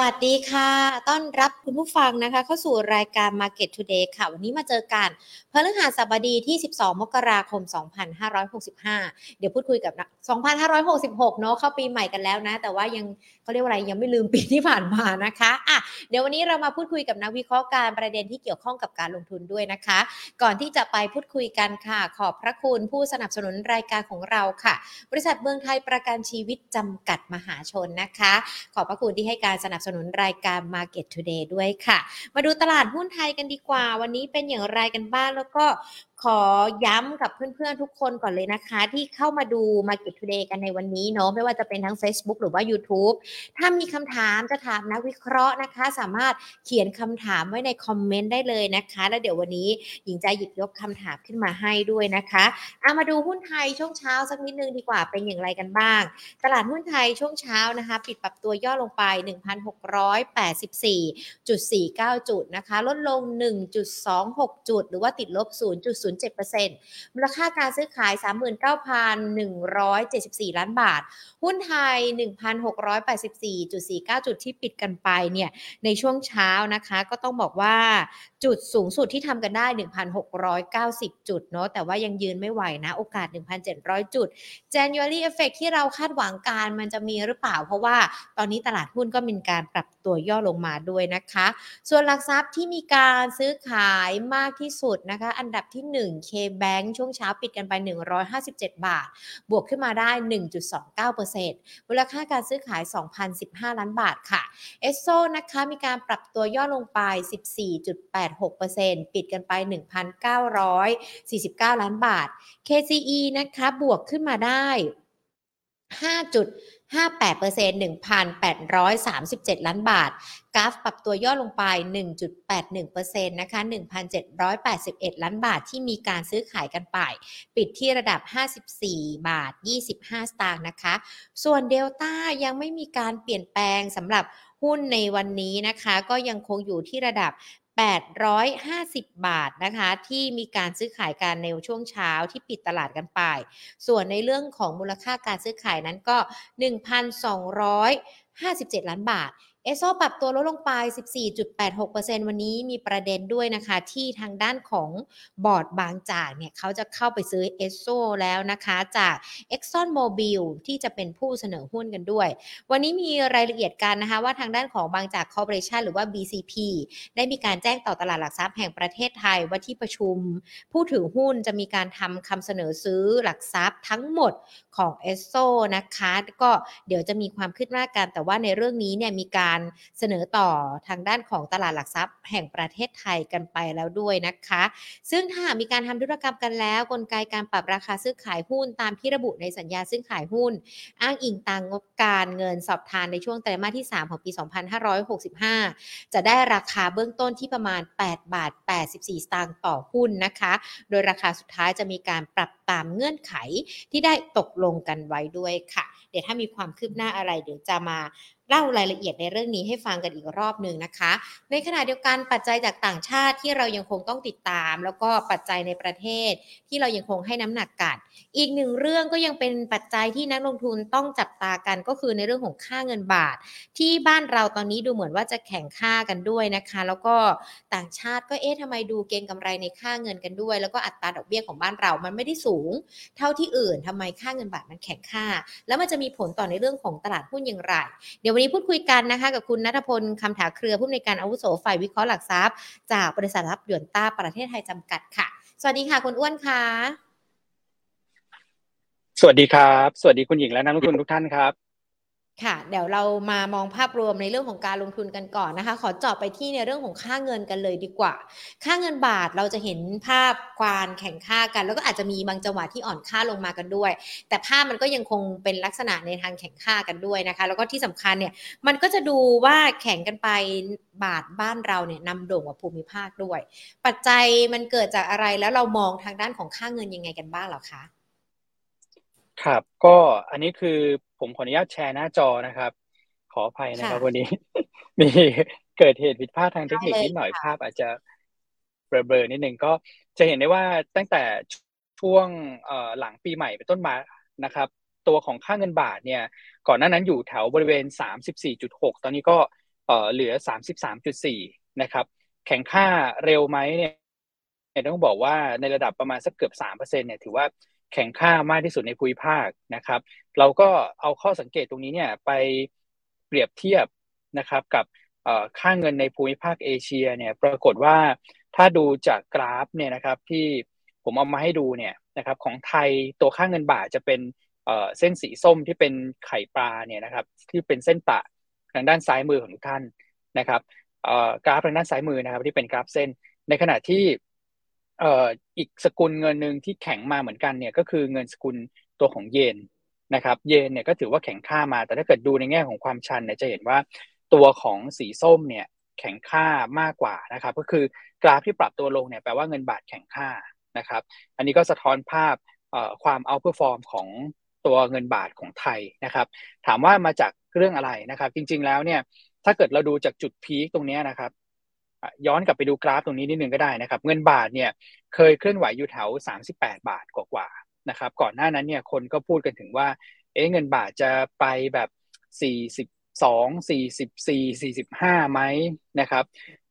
วัสดีค่ะ ต้อนรับคุณผู้ฟังนะคะ เข้าสู่รายการ Market Today ค่ะ วันนี้มาเจอกันพฤหัสบดีที่ 12 มกราคม 2565 เดี๋ยวพูดคุยกับ 2566 เนาะเข้าปีใหม่กันแล้วนะ แต่ว่ายังเขาเรียกว่าอะไรยังไม่ลืมปีที่ผ่านมานะคะอะเดี๋ยววันนี้เรามาพูดคุยกับนักวิเคราะห์การประเด็นที่เกี่ยวข้องกับการลงทุนด้วยนะคะ ก่อนที่จะไปพูดคุยกันค่ะ ขอบพระคุณผู้สนับสนุนรายการของเราค่ะ บริษัทเมืองไทยประกันชีวิตจำกัดมหาชนนะคะ ขอบพระคุณที่ให้การสนับสนุนรายการ Market Today ด้วยค่ะ มาดูตลาดหุ้นไทยกันดีกว่า วันนี้เป็นอย่างไรกันบ้างแล้วก็ ขอย้ำกับเพื่อนๆทุกคนก่อนเลยนะคะ ที่เข้ามาดู Market Today กันในวันนี้เนาะไม่ว่าจะเป็นทั้ง Facebook หรือว่า YouTube ถ้ามีคำถามจะถามนักวิเคราะห์นะคะ สามารถเขียนคำถามไว้ในคอมเมนต์ได้เลยนะคะ แล้วเดี๋ยววันนี้หญิงจะหยิบยกคำถามขึ้นมาให้ด้วยนะคะเอามาดูหุ้นไทยช่วงเช้าสักนิดนึงดีกว่าเป็นอย่างไรกันบ้าง ตลาดหุ้นไทยช่วงเช้านะคะ ปิดปรับตัวย่อลงไป 1,684.49 จุดนะคะ ลดลง 1.26 จุด หรือว่าติดลบ0.07%มูลค่าการซื้อขาย 39,174 ล้านบาท หุ้นไทย 1,684.49 จุดที่ปิดกันไปเนี่ยในช่วงเช้านะคะก็ต้องบอกว่าจุดสูงสุดที่ทำกันได้ 1,690 จุดเนาะแต่ว่ายังยืนไม่ไหวนะโอกาส 1,700 จุด January effect ที่เราคาดหวังการมันจะมีหรือเปล่า เพราะว่าตอนนี้ตลาดหุ้นก็มีการปรับตัวย่อลงมาด้วยนะคะ ส่วนหลักทรัพย์ที่มีการซื้อขายมากที่สุดนะคะ อันดับที่1 K-Bank ช่วงเช้าปิดกันไป 157 บาท บวกขึ้นมาได้ 1.29%มูลค่าการซื้อขาย 2,015 ล้านบาทค่ะเอสโซนะคะมีการปรับตัวย่อลงไป 14.86%ปิดกันไป 1,949 ล้านบาท KCE นะคะบวกขึ้นมาได้ 5. 58% 1,837 ล้านบาท กราฟปรับตัวย่อลงไป 1.81%นะคะ 1,781 ล้านบาทที่มีการซื้อขายกันไป ปิดที่ระดับ 54 บาท 25 สตางค์นะคะ ส่วนเดลต้ายังไม่มีการเปลี่ยนแปลงสำหรับหุ้นในวันนี้นะคะ ก็ยังคงอยู่ที่ระดับ 850 บาทนะคะ ที่มีการซื้อขายกันในช่วงเช้าที่ปิดตลาดกันไป ส่วนในเรื่องของมูลค่าการซื้อขายนั้นก็ 1,257 ล้านบาท เอสโซปรับตัวลดลงไป 14.86%วันนี้มีประเด็นด้วยนะคะ ที่ทางด้านของบอร์ดบางจากเนี่ยเขาจะเข้าไปซื้อเอสโซแล้วนะคะจาก Exxon Mobil ที่จะเป็นผู้เสนอหุ้นกันด้วย วันนี้มีรายละเอียดกันนะคะ ว่าทางด้านของบางจากคอร์ปอเรชันหรือว่า BCP ได้มีการแจ้งต่อตลาดหลักทรัพย์แห่งประเทศไทยว่าที่ประชุม ผู้ถือหุ้นจะมีการทำคำเสนอซื้อหลักทรัพย์ทั้งหมดของเอสโซนะคะ ก็เดี๋ยวจะมีความคืบหน้ากันแต่ว่าในเรื่องนี้เนี่ยมีการเสนอต่อทางด้านของตลาดหลักทรัพย์ แห่งประเทศไทยกันไปแล้วด้วยนะคะ ซึ่งถ้ามีการทำธุรกรรมกันแล้ว กลไกการปรับราคาซื้อขายหุ้นตามที่ระบุในสัญญาซื้อขายหุ้น อ้างอิงตามงบการเงินสอบทานในช่วงไตรมาสที่ 3 ของปี 2565 จะได้ราคาเบื้องต้นที่ประมาณ 8 บาท 84 สตางค์ต่อหุ้นนะคะ โดยราคาสุดท้ายจะมีการปรับตามเงื่อนไขที่ได้ตกลงกันไว้ด้วยค่ะ เดี๋ยวถ้ามีความคืบหน้าอะไรเดี๋ยวจะมา เล่ารายละเอียดในเรื่องนี้ให้ฟังกันอีกรอบหนึ่งนะคะ ในขณะเดียวกันปัจจัยจากต่างชาติที่เรายังคงต้องติดตาม แล้วก็ปัจจัยในประเทศที่เรายังคงให้น้ำหนักกัน อีกหนึ่งเรื่องก็ยังเป็นปัจจัยที่นักลงทุนต้องจับตากันก็คือในเรื่องของค่าเงินบาท ที่บ้านเราตอนนี้ดูเหมือนว่าจะแข่งค่ากันด้วยนะคะ แล้วก็ต่างชาติก็เอ๊ะทำไมดูเก็งกำไรในค่าเงินกันด้วย แล้วก็อัตราดอกเบี้ยของบ้านเรามันไม่ได้สูง เท่าที่อื่นทำไมค่าเงินบาทมันแข็งค่า แล้วมันจะมีผลต่อในเรื่องของตลาดหุ้นอย่างไร เดี๋ยววันนี้พูดคุยกันนะคะกับคุณนัทพลคำถาเครือผู้อำนวยการอาวุโสฝ่ายวิเคราะห์หลักทรัพย์ จากบริษัทรับหยวนต้าประเทศไทยจำกัดค่ะ สวัสดีค่ะคุณอ้วนค่ะ สวัสดีครับ สวัสดีคุณหญิงและนักลงทุนทุกท่านครับ ค่ะ เดี๋ยวเรามามองภาพรวมในเรื่องของการลงทุนกันก่อนนะคะ ขอเจาะไปที่ในเรื่องของค่าเงินกันเลยดีกว่า ค่าเงินบาทเราจะเห็นภาพควานแข่งค่ากัน แล้วก็อาจจะมีบางจังหวะที่อ่อนค่าลงมากันด้วย แต่ภาพมันก็ยังคงเป็นลักษณะในทางแข่งค่ากันด้วยนะคะ แล้วก็ที่สำคัญเนี่ยมันก็จะดูว่าแข่งกันไปบาทบ้านเราเนี่ยนำโด่งกว่าภูมิภาคด้วย ปัจจัยมันเกิดจากอะไรแล้วเรามองทางด้านของค่าเงินยังไงกันบ้างหรอคะครับก็อันนี้คือ ผมขออนุญาตแชร์หน้าจอนะครับ ขออภัยนะครับค่ะวันนี้ มีเกิดเหตุผิดพลาดทางเทคนิคได้เลยนิดหน่อยค่ะภาพ อาจจะเบลอๆนิดนึงก็จะเห็นได้ว่าตั้งแต่ช่วงเอ่อหลังปีใหม่เป็นต้นมานะครับ ตัวของค่าเงินบาทเนี่ย ก่อนหน้านั้นอยู่แถวบริเวณ 34.6 ตอนนี้ก็เเหลือ 33.4 นะครับ แข่งค่าเร็วไหมเนี่ยต้องบอกว่าในระดับประมาณสักเกือบ3%เนี่ยถือว่า แข่งค่ามากที่สุดในภูมิภาคนะครับ เราก็เอาข้อสังเกตตรงนี้เนี่ยไปเปรียบเทียบนะครับกับค่าเงินในภูมิภาคเอเชียเนี่ยปรากฏว่าถ้าดูจากกราฟเนี่ยนะครับที่ผมเอามาให้ดูเนี่ยนะครับของไทยตัวค่าเงินบาทจะเป็นเส้นสีส้มที่เป็นไข่ปลาเนี่ยนะครับที่เป็นเส้นตะทางด้านซ้ายมือของทุกท่านนะครับกราฟทางด้านซ้ายมือนะครับที่เป็นกราฟเส้น ในขณะที่ อีกสกุลเงินหนึ่งที่แข็งมาเหมือนกันเนี่ยก็คือเงินสกุลตัวของเยนนะครับ เยนเนี่ยก็ถือว่าแข็งค่ามา แต่ถ้าเกิดดูในแง่ของความชันเนี่ยจะเห็นว่าตัวของสีส้มเนี่ยแข็งค่ามากกว่านะครับ ก็คือกราฟที่ปรับตัวลงเนี่ยแปลว่าเงินบาทแข็งค่านะครับ อันนี้ก็สะท้อนภาพความ outperform ของตัวเงินบาทของไทยนะครับ ถามว่ามาจากเรื่องอะไรนะครับ จริงๆแล้วเนี่ยถ้าเกิดเราดูจากจุด peak ตรงนี้นะครับ ย้อนกลับไปดูกราฟตรงนี้นิดนึงก็ได้นะครับ เงินบาทเนี่ยเคยเคลื่อนไหวอยู่แถว 38 บาทกว่าๆนะครับ ก่อนหน้านั้นเนี่ยคนก็พูดกันถึงว่า เอ๊ะเงินบาทจะไปแบบ 42 44 45ไหมนะครับ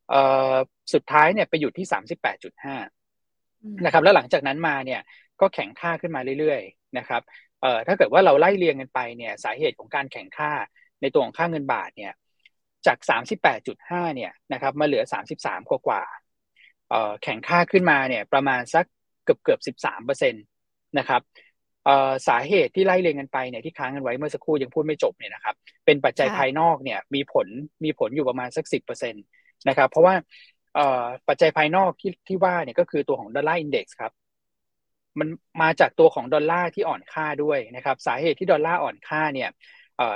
เอ่อสุดท้ายเนี่ยไปหยุดที่ 38.5นะครับ แล้วหลังจากนั้นมาเนี่ยก็แข็งค่าขึ้นมาเรื่อยๆนะครับเอ่อถ้าเกิดว่าเราไล่เรียงกันไปเนี่ยสาเหตุของการแข่งค่าในตัวของค่าเงินบาทเนี่ย จาก 38.5 เนี่ยนะครับมาเหลือ 33 กว่ากว่าแข็งค่าขึ้นมาเนี่ยประมาณสักเกือบเกือบ13เปอร์เซ็นต์นะครับสาเหตุที่ไล่เรียงกันไปเนี่ยที่ค้างกันไว้เมื่อสักครู่ยังพูดไม่จบเนี่ยนะครับเป็นปัจจัยภายนอกเนี่ยมีผลมีผลอยู่ประมาณสัก10เปอร์เซ็นต์นะครับเพราะว่าปัจจัยภายนอกที่ที่ว่าเนี่ยก็คือตัวของ Dollar Index ครับมันมาจากตัวของดอลลาร์ที่อ่อนค่าด้วยนะครับสาเหตุที่ดอลลาร์อ่อนค่าเนี่ย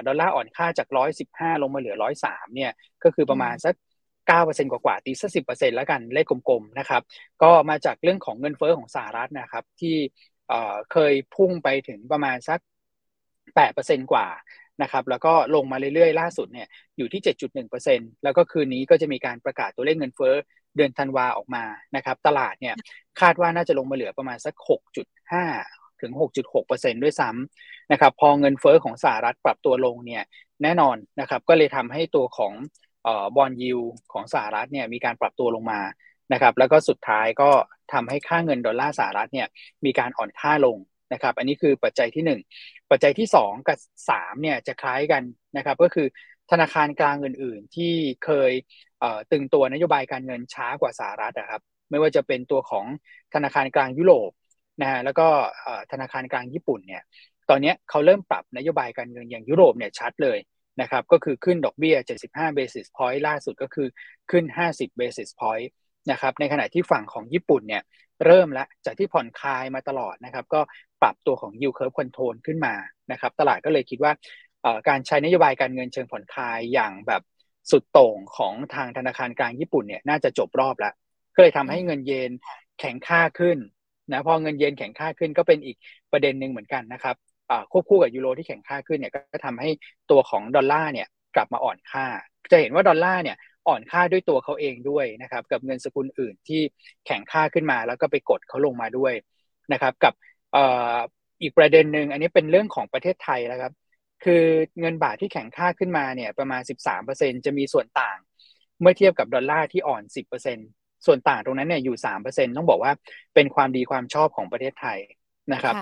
ดอลลาร์อ่อนค่าจาก 115 ลงมาเหลือ 103 เนี่ย ก็คือประมาณสัก 9%กว่าๆตีสัก 10%แล้วกัน เลขกลมๆ นะครับ ก็มาจากเรื่องของเงินเฟอ้อของสหรัฐนะครับ ที่เคยพุ่งไปถึงประมาณสัก 8%กว่านะครับ แล้วก็ลงมาเรื่อยๆ ล่าสุดเนี่ยอยู่ที่ 7.1%แล้วก็คืนนี้ก็จะมีการประกาศตัวเลขเงินเฟอ้อเดือนธันวาออกมานะครับ ตลาดเนี่ยคาดว่าน่าจะลงมาเหลือประมาณสัก 6.5 ถึง 6.6%ด้วยซ้ำนะครับ พอเงินเฟ้อของสหรัฐปรับตัวลงเนี่ยแน่นอนนะครับ ก็เลยทำให้ตัวของ bond yield ของสหรัฐเนี่ยมีการปรับตัวลงมานะครับ แล้วก็สุดท้ายก็ทำให้ค่าเงินดอลลาร์สหรัฐเนี่ยมีการอ่อนค่าลงนะครับ อันนี้คือปัจจัยที่ 1 ปัจจัยที่ 2 กับ3เนี่ยจะคล้ายกันนะครับ ก็คือธนาคารกลางอื่น ๆ ที่เคยตึงตัวนโยบายการเงินช้ากว่าสหรัฐนะครับ ไม่ว่าจะเป็นตัวของธนาคารกลางยุโรป นะฮะแล้วก็ธนาคารกลางญี่ปุ่นเนี่ยตอนนี้เขาเริ่มปรับนโยบายการเงินอย่างยุโรปเนี่ยชัดเลยนะครับก็คือขึ้นดอกเบี้ย 75 basis point ล่าสุดก็คือขึ้น 50 basis point นะครับในขณะที่ฝั่งของญี่ปุ่นเนี่ยเริ่มแล้วจากที่ผ่อนคลายมาตลอดนะครับก็ปรับตัวของ yield curve control ขึ้นมานะครับตลาดก็เลยคิดว่าการใช้นโยบายการเงินเชิงผ่อนคลายอย่างแบบสุดโต่งของทางธนาคารกลางญี่ปุ่นเนี่ยน่าจะจบรอบแล้วก็เลยทำให้เงินเยนแข็งค่าขึ้น นะพอเงินเยนแข็งค่าขึ้นก็เป็นอีกประเด็นหนึ่งเหมือนกันนะครับควบคู่กับยูโรที่แข็งค่าขึ้นเนี่ยก็ทำให้ตัวของดอลลาร์เนี่ยกลับมาอ่อนค่า จะเห็นว่าดอลลาร์เนี่ยอ่อนค่าด้วยตัวเขาเองด้วยนะครับกับเงินสกุลอื่นที่แข็งค่าขึ้นมาแล้วก็ไปกดเขาลงมาด้วยนะครับกับอีกประเด็นหนึ่งอันนี้เป็นเรื่องของประเทศไทยแล้วครับ คือเงินบาทที่แข็งค่าขึ้นมาเนี่ยประมาณ 13%จะมีส่วนต่าง เมื่อเทียบกับดอลลาร์ที่อ่อน 10% ส่วนต่างตรงนั้นเนี่ยอยู่3%ต้องบอกว่าเป็นความดีความชอบของประเทศไทยนะครับ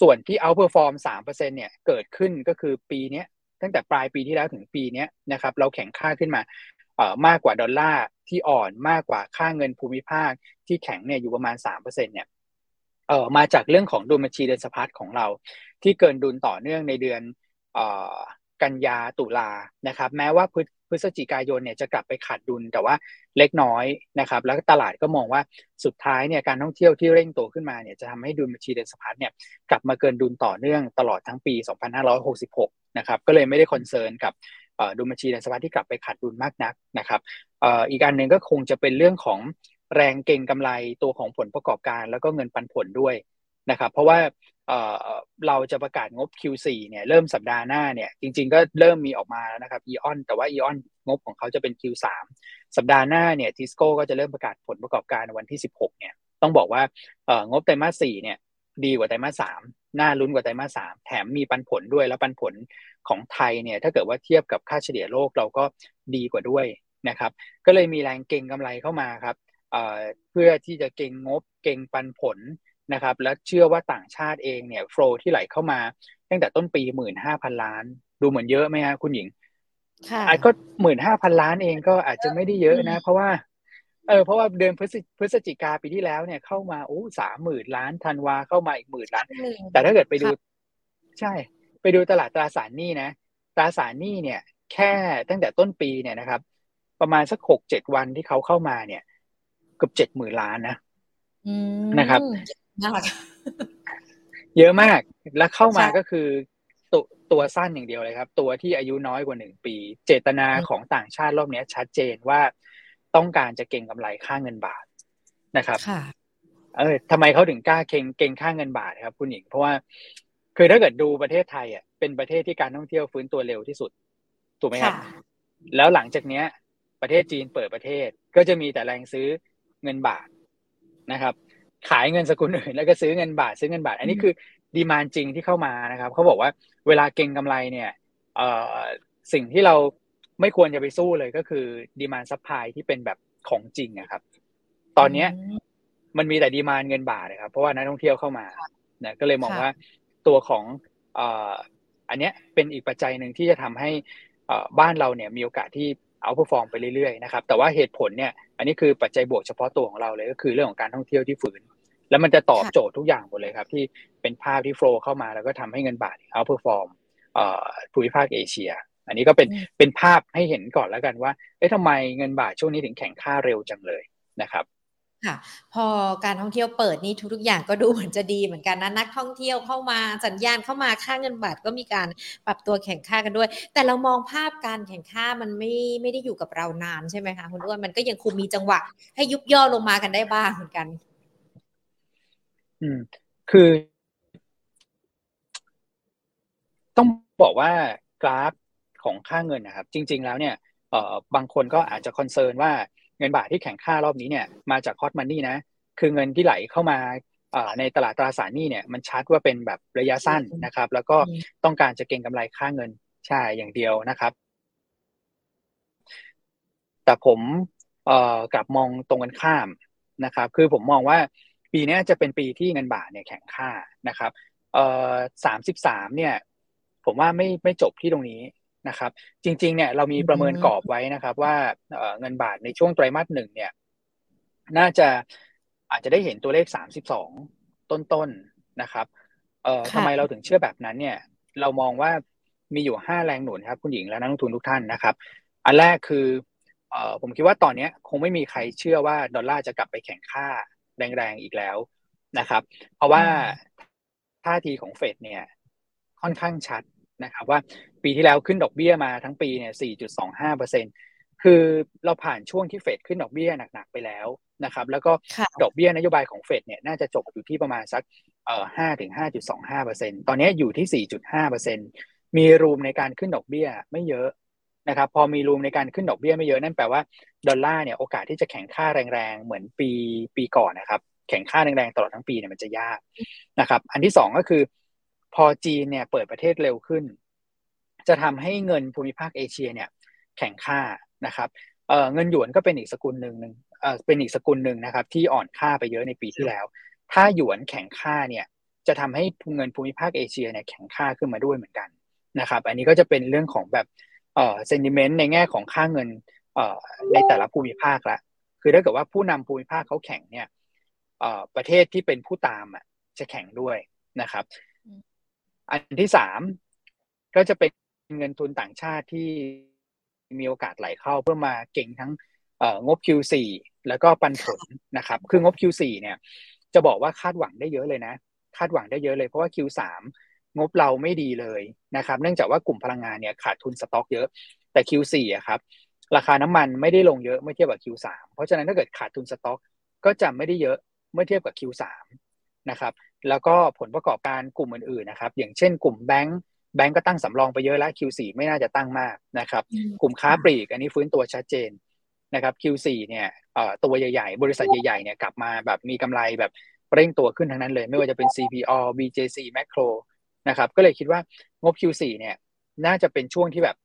ส่วนที่ outperform 3%เนี่ยเกิดขึ้นก็คือปีนี้ตั้งแต่ปลายปีที่แล้วถึงปีนี้นะครับเราแข่งค่าขึ้นมามากกว่าดอลลาร์ที่อ่อนมากกว่าค่าเงินภูมิภาคที่แข็งเนี่ยอยู่ประมาณ3%เนี่ยเออมาจากเรื่องของดุลบัญชีเดินสะพัดของเรา ที่เกินดุลต่อเนื่องในเดือนกันยาตุลานะครับ แม้ว่า พฤศจิกายนเนี่ยจะกลับไปขาดดุลแต่ว่าเล็กน้อยนะครับ แล้วตลาดก็มองว่าสุดท้ายเนี่ยการท่องเที่ยวที่เร่งโตขึ้นมาเนี่ยจะทำให้ดุลบัญชีเดินสะพัดเนี่ยกลับมาเกินดุลต่อเนื่องตลอดทั้งปี 2566 นะครับก็เลยไม่ได้ concern กับดุลบัญชีเดินสะพัดที่กลับไปขาดดุลมากนักนะครับอีกอันหนึ่งก็คงจะเป็นเรื่องของแรงเก่งกำไรตัวของผลประกอบการ แล้วก็เงินปันผลด้วย นะครับเพราะว่าเราจะประกาศงบ Q4 เนี่ยเริ่มสัปดาห์หน้าเนี่ยจริง ๆ ก็เริ่มมีออกมาแล้วนะครับ e ออนแต่ว่า e ออนงบของเขาจะเป็น Q3 สัปดาห์หน้าเนี่ยทิสโก้ก็จะเริ่มประกาศผลประกอบการวันที่ 16เนี่ยต้องบอกว่างบไตรมาส4เนี่ยดีกว่าไตรมาส3น่าลุ้นกว่าไตรมาสสามแถมมีปันผลด้วยแล้วปันผลของไทยเนี่ยถ้าเกิดว่าเทียบกับค่าเฉลี่ยโลกเราก็ดีกว่าด้วยนะครับก็เลยมีแรงเก่งกำไรเข้ามาครับเพื่อที่จะเก่งงบเก่งปันผล นะครับ และเชื่อว่าต่างชาติเองเนี่ยโฟลที่ไหลเข้ามา ตั้งแต่ต้นปีหมื่นห้าพันล้าน ดูเหมือนเยอะไหมฮะคุณหญิงค่ะก็หมื่นห้าพันล้านเองก็อาจจะไม่ได้เยอะนะ เพราะว่า เออเพราะว่าเดือนพฤศจิกาปีที่แล้วเนี่ยเข้ามาโอ้สามหมื่นล้านธันวาเข้ามาอีกหมื่นล้าน แต่ถ้าเกิดไปดู ใช่ ไปดูตลาดตราสารหนี้นะตราสารหนี้เนี่ย แค่ตั้งแต่ต้นปีเนี่ยนะครับ ประมาณสักหกเจ็ดวันที่เขาเข้ามาเนี่ย เกือบเจ็ดหมื่นล้านนะนะครับ เยอะมาก แล้วเข้ามาก็คือตัวตัวสั้นอย่างเดียวเลยครับ ตัวที่อายุน้อยกว่าหนึ่งปี เจตนาของต่างชาติรอบนี้ชัดเจนว่าต้องการจะเก่งกำไรค่าเงินบาทนะครับเออทำไมเขาถึงกล้าเก่งเก่งค่าเงินบาทครับ คุณหญิง เพราะว่า คือถ้าเกิดดูประเทศไทยอะเป็นประเทศที่การท่องเที่ยวฟื้นตัวเร็วที่สุดถูกไหมครับ แล้วหลังจากเนี้ย ประเทศจีนเปิดประเทศก็จะมีแต่แรงซื้อเงินบาทนะครับ ขายเงินสกุลอื่นแล้วก็ซื้อเงินบาทซื้อเงินบาท อันนี้คือดีมานจริงที่เข้ามานะครับเขาบอกว่าเวลาเก่งกำไรเนี่ยเอ่อสิ่งที่เราไม่ควรจะไปสู้เลยก็คือdemand supply ที่เป็นแบบของจริงนะครับ ตอนเนี้ยมันมีแต่ demand เงินบาทนะครับ เพราะว่านักท่องเที่ยวเข้ามานะก็เลยมองว่าตัวของอันเนี้ยเป็นอีกปัจจัยหนึ่งที่จะทำให้บ้านเราเนี่ยมีโอกาสที่ outperform ไปเรื่อยๆนะครับแต่ว่าเหตุผลเนี่ย อันนี้คือปัจจัยบวกเฉพาะตัวของเราเลยก็คือเรื่องของการท่องเที่ยวที่ฟื้น แล้วมันจะตอบโจทย์ทุกอย่างหมดเลยครับ ที่เป็นภาพที่ flow เข้ามาแล้วก็ทำให้เงินบาท outperformภูมิภาคเอเชีย อันนี้ก็เป็นเป็นภาพให้เห็นก่อนแล้วกันว่าเอ๊ะทำไมเงินบาทช่วงนี้ถึงแข็งค่าเร็วจังเลยนะครับค่ะพอการท่องเที่ยวเปิดนี่ทุกๆอย่างก็ดูเหมือนจะดีเหมือนกันนะนักท่องเที่ยวเข้ามาสัญญาณเข้ามาค่าเงินบาทก็มีการปรับตัวแข่งค่ากันด้วย แต่เรามองภาพการแข่งค่ามันไม่ไม่ได้อยู่กับเรานานใช่ไหมคะคุณอ้วนมันก็ยังคงมีจังหวะให้ยุบย่อลงมากันได้บ้างเหมือนกัน อืม คือ ต้องบอกว่ากราฟของค่าเงินนะครับ จริง ๆ แล้วเนี่ยเอ่อบางคนก็อาจจะคอนเซิร์นว่าเงินบาทที่แข็งค่ารอบนี้เนี่ย มาจากคอสมันนี่นะ คือเงินที่ไหลเข้ามาในตลาดตราสารหนี้เนี่ยมันชัดว่าเป็นแบบระยะสั้นนะครับ แล้วก็ต้องการจะเก็งกำไรค่าเงินใช่อย่างเดียวนะครับ แต่ผมเอ่อกลับมองตรงกันข้ามนะครับ คือผมมองว่า ปีนี้จะเป็นปีที่เงินบาทเนี่ยแข็งค่านะครับเอ่อสามสิบสามเนี่ย ผมว่าไม่ไม่จบที่ตรงนี้นะครับ จริง ๆ เนี่ยเรามีประเมินกรอบไว้นะครับ ว่าเงินบาทในช่วงไตรมาสหนึ่งเนี่ย น่าจะอาจจะได้เห็นตัวเลขสามสิบสองต้นๆนนะครับ เอ่อทำไมเราถึงเชื่อแบบนั้นเนี่ย เรามองว่ามีอยู่ห้าแรงหนุนครับ คุณหญิงและนักลงทุนทุกท่านนะครับ อันแรกคือเอ่อผมคิดว่าตอนนี้คงไม่มีใครเชื่อว่าดอลลาร์จะกลับไปแข่งค่า แรงๆอีกแล้วนะครับ เพราะว่าท่าทีของเฟดเนี่ยค่อนข้างชัดนะครับ ว่าปีที่แล้วขึ้นดอกเบี้ยมาทั้งปีเนี่ย 4.25เปอร์เซ็นคือเราผ่านช่วงที่เฟดขึ้นดอกเบี้ยหนักๆไปแล้วนะครับ แล้วก็ดอกเบี้ยนโยบายของเฟดเนี่ยน่าจะจบอยู่ที่ประมาณสักเอ่อ5ถึง5.25เปอร์เซ็นตอนนี้อยู่ที่ 4.5เปอร์เซ็นมีรูมในการขึ้นดอกเบี้ยไม่เยอะ นะครับพอมีรูมในการขึ้นดอกเบี้ยไม่เยอะนั่นแปลว่าดอลลาร์เนี่ยโอกาสที่จะแข่งค่าแรงๆเหมือนปีปีก่อนนะครับ แข่งค่าแรงๆตลอดทั้งปีเนี่ยมันจะยากนะครับ อันที่สองก็คือ พอจีนเนี่ยเปิดประเทศเร็วขึ้น จะทำให้เงินภูมิภาคเอเชียเนี่ยแข่งค่านะครับเเงินหยวนก็เป็นอีกสกุลหนึ่งหนึ่งเป็นอีกสกุลหนึ่งนะครับ ที่อ่อนค่าไปเยอะในปีที่แล้ว ถ้าหยวนแข่งค่าเนี่ยจะทำให้เงินภูมิภาคเอเชียเนี่ยแข่งค่าขึ้นมาด้วยเหมือนกันนะครับ อันนี้ก็จะเป็นเรื่องของแบบ เอ่อเซนดิเมนต์ในแง่ของค่าเงินเอ่อในแต่ละภูมิภาคละคือถ้าเกิดว่าผู้นำภูมิภาคเขาแข่งเนี่ยเอ่อประเทศที่เป็นผู้ตามอะจะแข่งด้วยนะครับ อันที่สามก็จะเป็นเงินทุนต่างชาติที่มีโอกาสไหลเข้าเพื่อมาเก่งทั้งงบ Q4 แล้วก็ปันผลนะครับ คืองบ Q4 เนี่ย จะบอกว่าคาดหวังได้เยอะเลยนะ คาดหวังได้เยอะเลยเพราะว่า Q3 งบเราไม่ดีเลยนะครับ เนื่องจากว่ากลุ่มพลังงานเนี่ยขาดทุนสต็อกเยอะ แต่ Q4 อะครับราคาน้ำมันไม่ได้ลงเยอะเมื่อเทียบกับ Q3 เพราะฉะนั้นถ้าเกิดขาดทุนสต็อก ก็จะไม่ได้เยอะเมื่อเทียบกับ Q3 นะครับ แล้วก็ผลประกอบการกลุ่มอื่นๆนะครับ อย่างเช่นกลุ่มแบงก์แบงก์ก็ตั้งสำรองไปเยอะแล้ว Q4 ไม่น่าจะตั้งมากนะครับ กลุ่มค้าปลีกอันนี้ฟื้นตัวชัดเจนนะครับ Q4 เนี่ยตัวใหญ่ๆ บริษัทใหญ่ๆเนี่ยกลับมาแบบมีกำไรแบบเร่งตัวขึ้นทั้งนั้นเลย ไม่ว่าจะเป็น CPO BJC Macro นะครับ ก็เลยคิดว่างบ Q4 เนี่ย น่าจะเป็นช่วงที่แบบ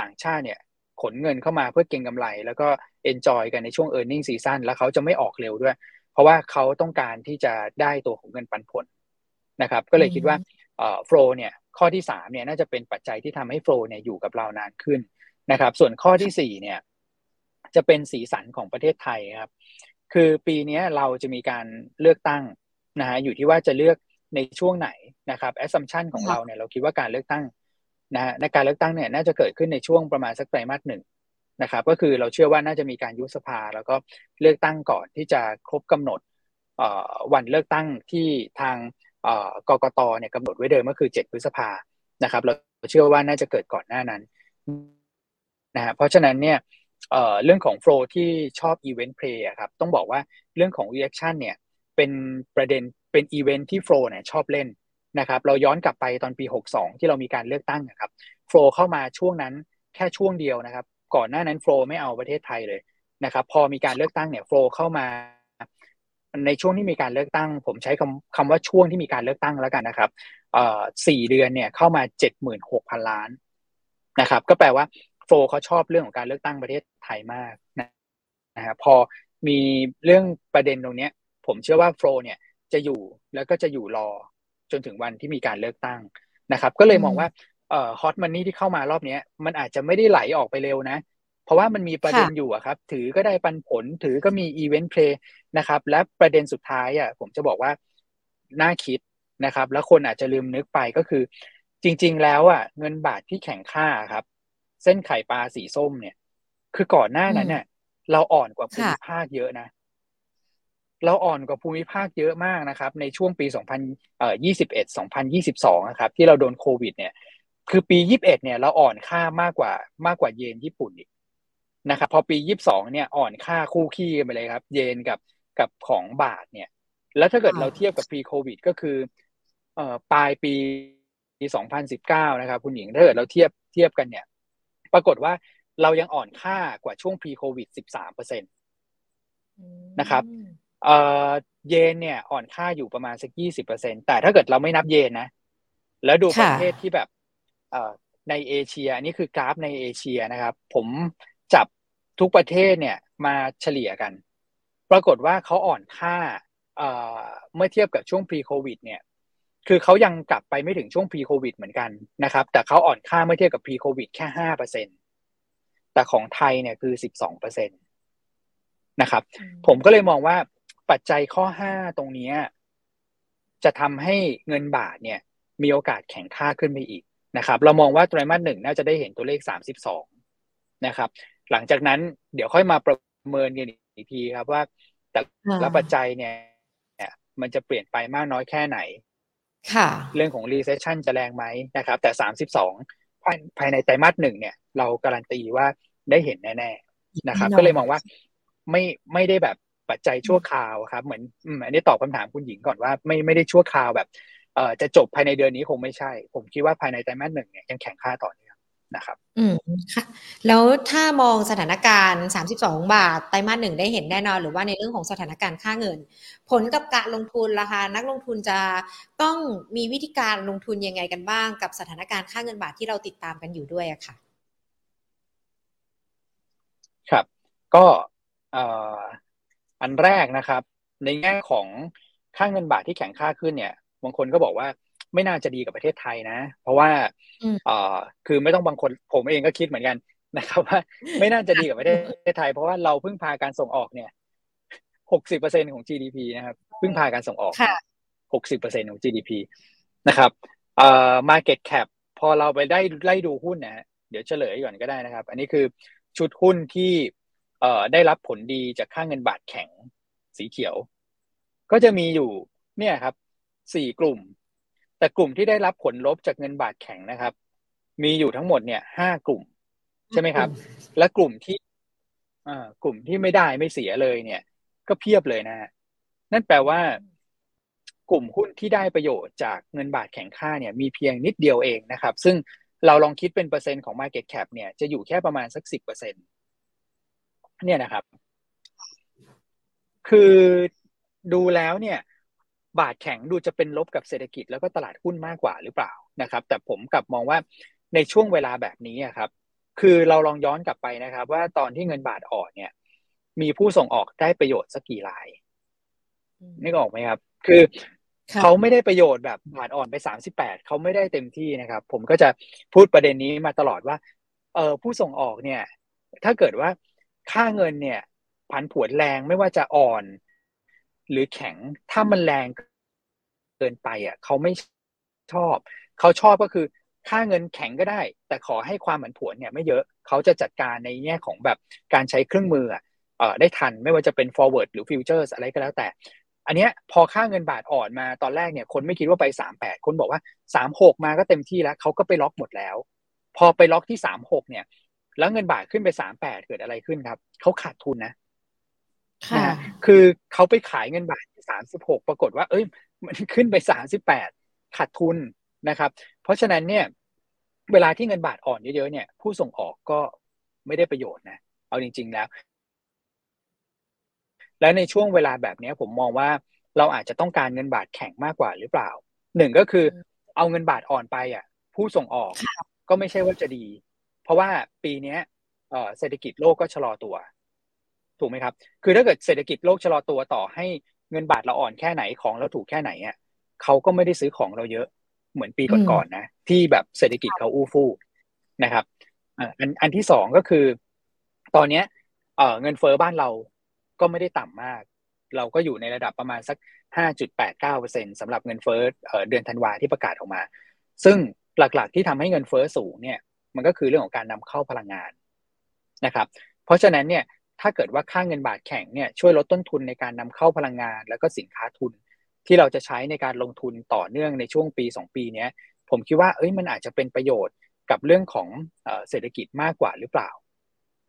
ต่างชาติเนี่ย ขนเงินเข้ามาเพื่อเก็งกำไร แล้วก็ enjoy กันในช่วง e a r n i n g season แล้วเขาจะไม่ออกเร็วด้วย เพราะว่าเขาต้องการที่จะได้ตัวของเงินปันผลนะครับ ก็เลยคิดว่าโฟลเนี่ยข้อที่3เนี่ยน่าจะเป็นปัจจัยที่ทำให้โฟลเนี่ยอยู่กับเรานานขึ้นนะครับ ส่วนข้อที่4เนี่ยจะเป็นสีสันของประเทศไทยครับ คือปีนี้เราจะมีการเลือกตั้งนะฮะอยู่ที่ว่าจะเลือก ในช่วงไหนนะครับ assumption ของเราเนี่ยเราคิดว่าการเลือกตั้งนะฮะในการเลือกตั้งเนี่ยน่าจะเกิดขึ้นในช่วงประมาณสักไตรมาสหนึ่งนะครับ ก็คือเราเชื่อว่าน่าจะมีการยุบสภา แล้วก็เลือกตั้งก่อนที่จะครบกำหนดวันเลือกตั้งที่ทางกกตเนี่ยกำหนดไว้เดิมก็คือ 7 พฤษภานะครับ เราเชื่อว่าน่าจะเกิดก่อนหน้านั้นนะฮะเพราะฉะนั้นเนี่ยเอ่อเรื่องของ flow ที่ชอบ event play ครับต้องบอกว่าเรื่องของ election เนี่ยเป็นประเด็น เป็นอีเวนต์ที่ flow เนี่ยชอบเล่นนะครับเราย้อนกลับไปตอนปี 62 ที่เรามีการเลือกตั้งนะครับ flow เข้ามาช่วงนั้นแค่ช่วงเดียวนะครับ ก่อนหน้านั้น flow ไม่เอาประเทศไทยเลยนะครับ พอมีการเลือกตั้งเนี่ยโฟล์เข้ามา ในช่วงที่มีการเลือกตั้ง ผมใช้คำคำว่าช่วงที่มีการเลือกตั้งแล้วกันนะครับสี่เดือนเนี่ยเข้ามาเจ็ดหมื่นหกพันล้านนะครับ ก็แปลว่าโฟเขาชอบเรื่องของการเลือกตั้งประเทศไทยมากนะนะครับพอมีเรื่องประเด็นตรงนี้ผมเชื่อว่าโฟเนี่ย จะอยู่แล้วก็จะอยู่รอจนถึงวันที่มีการเลือกตั้งนะครับ ก็เลยมองว่าเอ่อฮอตมันนี่ที่เข้ามารอบนี้มันอาจจะไม่ได้ไหลออกไปเร็วนะ เพราะว่ามันมีประเด็นอยู่อะครับ ถือก็ได้ปันผลถือก็มีอีเวนต์เพลย์นะครับ และประเด็นสุดท้ายอะผมจะบอกว่าน่าคิดนะครับ แล้วคนอาจจะลืมนึกไปก็คือ จริง ๆ แล้วอะเงินบาทที่แข็งค่าครับ เส้นไข่ปลาสีส้มเนี่ย คือก่อนหน้านั้นเนี่ยเราอ่อนกว่าภูมิภาคเยอะนะ เราอ่อนกว่าภูมิภาคเยอะมากนะครับ ในช่วงปี 2021 2022นะครับที่เราโดนโควิด เนี่ย คือปี 21เนี่ยเราอ่อนค่ามากกว่ามากกว่าเยนญี่ปุ่นอีกนะครับพอปี 22เนี่ยอ่อนค่าคู่ขี้กันไปเลยครับ เยนกับกับของบาทเนี่ย แล้วถ้าเกิดเราเทียบกับปีโควิดก็คือเอ่อปลายปี2019นะครับคุณหญิงถ้าเกิดเราเทียบเทียบกันเนี่ย ปรากฏว่าเรายังอ่อนค่ากว่าช่วง pre covid 13เปอร์เซ็นตนะครับ เอ่อเยนเนี่ยอ่อนค่าอยู่ประมาณสักยี่สิบเปอร์เซ็นแต่ถ้าเกิดเราไม่นับเยนนะ แล้วดูประเทศที่แบบเอ่อในเอเชียอันนี้คือกราฟในเอเชียนะครับ ผมจับทุกประเทศเนี่ยมาเฉลี่ยกัน ปรากฏว่าเขาอ่อนค่าเอ่อเมื่อเทียบกับช่วง pre covid เนี่ย คือเขายังกลับไปไม่ถึงช่วง pre covid เหมือนกันนะครับ แต่เขาอ่อนค่าเมื่อเทียบกับ pre covid แค่ห้าเปอร์เซ็นแต่ของไทยเนี่ยคือสิบสองเปอร์เซ็นตนะครับ ผมก็เลยมองว่า ปัจจัยข้อห้าตรงนี้จะทำให้เงินบาทเนี่ยมีโอกาสแข็งค่าขึ้นไปอีกนะครับ เรามองว่าไตรมาสหนึ่งน่าจะได้เห็นตัวเลขสามสิบสองนะครับ หลังจากนั้นเดี๋ยวค่อยมาประเมินกันอีกทีครับว่าแต่ละปัจจัยเนี่ยมันจะเปลี่ยนไปมากน้อยแค่ไหน ค่ะ เรื่องของ recession จะแรงไหมนะครับ แต่สามสิบสองภายในไตรมาสหนึ่งเนี่ย เราการันตีว่าได้เห็นแน่ ๆ นะครับ ก็เลยมองว่าไม่ไม่ได้แบบ ปัจจัยชั่วคราวครับ เหมือนอันนี้ตอบคำถามคุณหญิงก่อนว่าไม่ไม่ได้ชั่วคราวแบบเอ่อจะจบภายในเดือนนี้คงไม่ใช่ ผมคิดว่าภายในไตรมาสหนึ่งเนี่ยยังแข็งค่าต่อเนื่องนะครับ อืมค่ะ แล้วถ้ามองสถานการณ์ 32 บาทไตรมาสหนึ่งได้เห็นแน่นอน หรือว่าในเรื่องของสถานการณ์ค่าเงิน ผลกับการลงทุนราคานักลงทุนจะต้องมีวิธีการลงทุนยังไงกันบ้างกับสถานการณ์ค่าเงินบาทที่เราติดตามกันอยู่ด้วยอะค่ะ ครับ ก็อั นแรกนะครับ ในแง่ของค่าเงินบาทที่แข็งค่าขึ้นเนี่ยบางคนก็บอกว่าไม่น่าจะดีกับประเทศไทยนะ เพราะว่าเอ่อคือไม่ต้องบางคนผมเองก็คิดเหมือนกันนะครับว่าไม่น่าจะดีกับประเทศไทย เพราะว่าเราพึ่งพาการส่งออกเนี่ยหกสิบเปอร์เซ็นของ GDP นะครับพึ่งพาการส่งออกหกสิบเปอร์เซ็นของ GDP นะครับเอ่อ market cap พอเราไปได้ไล่ดูหุ้นนะเดี๋ยวเฉลยก่อนก็ได้นะครับ อันนี้คือชุดหุ้นที่ เอ่อได้รับผลดีจากค่าเงินบาทแข็งสีเขียว ก็จะมีอยู่เนี่ยครับสี่กลุ่ม แต่กลุ่มที่ได้รับผลลบจากเงินบาทแข็งนะครับ มีอยู่ทั้งหมดเนี่ยห้ากลุ่ม ใช่ไหมครับ และกลุ่มที่อ่ากลุ่มที่ไม่ได้ไม่เสียเลยเนี่ย ก็เพียบเลยนะฮะนั่นแปลว่ากลุ่มหุ้นที่ได้ประโยชน์จากเงินบาทแข็งค่าเนี่ยมีเพียงนิดเดียวเองนะครับ ซึ่งเราลองคิดเป็นเปอร์เซ็นต์ของ Market Cap เนี่ยจะอยู่แค่ประมาณสักสิบเปอร์เซ็น เนี่ยนะครับ คือดูแล้วเนี่ย บาทแข็งดูจะเป็นลบกับเศรษฐกิจแล้วก็ตลาดหุ้นมากกว่าหรือเปล่านะครับ แต่ผมกลับมองว่าในช่วงเวลาแบบนี้ครับ คือเราลองย้อนกลับไปนะครับ ว่าตอนที่เงินบาทอ่อนเนี่ย มีผู้ส่งออกได้ประโยชน์สักกี่รายนึกออกไหมครับ คือเขาไม่ได้ประโยชน์แบบบาทอ่อนไปสามสิบแปดเขาไม่ได้เต็มที่นะครับ ผมก็จะพูดประเด็นนี้มาตลอดว่า เออผู้ส่งออกเนี่ย ถ้าเกิดว่า ค่าเงินเนี่ยผันผวนแรงไม่ว่าจะอ่อน หรือแข็งถ้ามันแรงเกินไปอะเขาไม่ชอบ เขาชอบก็คือค่าเงินแข็งก็ได้ แต่ขอให้ความผันผวนเนี่ยไม่เยอะเขาจะจัดการในแง่ของแบบการใช้เครื่องมือเอ่อได้ทันไม่ว่าจะเป็น forward หรือ futures อะไรก็แล้วแต่ อันเนี้ยพอค่าเงินบาทอ่อนมาตอนแรกเนี่ย คนไม่คิดว่าไปสามแปดคนบอกว่าสามหกมาก็เต็มที่แล้วเขาก็ไปล็อกหมดแล้ว พอไปล็อกที่สามหกเนี่ย แล้วเงินบาทขึ้นไปสามแปดเกิดอะไรขึ้นครับเขาขาดทุนนะนะคือเขาไปขายเงินบาทที่สามสิบหกปรากฏว่า เอ้ย มันขึ้นไปสามสิบแปดขาดทุนนะครับ เพราะฉะนั้นเนี่ย เวลาที่เงินบาทอ่อนเยอะๆเนี่ย ผู้ส่งออกก็ไม่ได้ประโยชน์นะเอาจริง ๆแล้ว และในช่วงเวลาแบบนี้ผมมองว่าเราอาจจะต้องการเงินบาทแข็งมากกว่าหรือเปล่าหนึ่งก็คือ เอาเงินบาทอ่อนไปอะ ผู้ส่งออกก็ไม่ใช่ว่าจะดี เพราะว่าปีนี้เศรษฐกิจโลกก็ชะลอตัว ถูกไหมครับ คือถ้าเกิดเศรษฐกิจโลกชะลอตัวต่อให้เงินบาทเราอ่อนแค่ไหนของเราถูกแค่ไหนอะเขาก็ไม่ได้ซื้อของเราเยอะเหมือนปีก่อนๆนะที่แบบเศรษฐกิจเขาอู้ฟู่นะครับอันอันที่สองก็คือ ตอนเนี้ยเออเงินเฟอ้อบ้านเราก็ไม่ได้ต่ำมาก เราก็อยู่ในระดับประมาณสักห้าจุดแปดเก้าเปอร์เซ็นสำหรับเงินเฟ้อเดือนธันวาที่ประกาศออกมา ซึ่งหลักๆที่ทำให้เงินเฟ้อสูงเนี่ย มันก็คือเรื่องของการนำเข้าพลังงานนะครับ เพราะฉะนั้นเนี่ยถ้าเกิดว่าค่าเงินบาทแข็งเนี่ยช่วยลดต้นทุนในการนำเข้าพลังงาน แล้วก็สินค้าทุนที่เราจะใช้ในการลงทุนต่อเนื่องในช่วงปี 2 ปีนี้ผมคิดว่าเอ้ยมันอาจจะเป็นประโยชน์กับเรื่องของเศรษฐกิจมากกว่าหรือเปล่า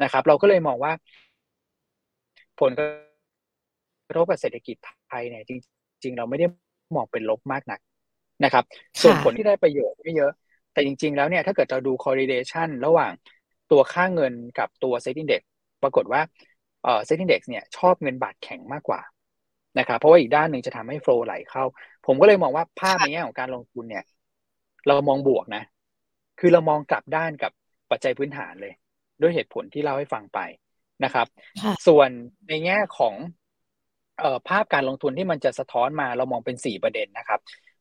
นะครับ เราก็เลยมองว่า ผลกระทบกับเศรษฐกิจไทยเนี่ยจริง ๆ เราไม่ได้มองเป็นลบมากนักนะครับ ส่วนผลที่ได้ประโยชน์ไม่เยอะ แต่จริง ๆ แล้วเนี่ยถ้าเกิดเราดู correlation ระหว่างตัวค่าเงินกับตัว set index ปรากฏว่าเอ่อ set index เนี่ยชอบเงินบาทแข็งมากกว่านะครับเพราะว่าอีกด้านหนึ่งจะทำให้โฟล์ไหลเข้า ผมก็เลยมองว่าภาพในแง่ของการลงทุนเนี่ย เรามองบวกนะ คือเรามองกลับด้านกับปัจจัยพื้นฐานเลย ด้วยเหตุผลที่เล่าให้ฟังไปนะครับ ส่วนในแง่ของเอ่อภาพการลงทุนที่มันจะสะท้อนมาเรามองเป็นสี่ประเด็นนะครับ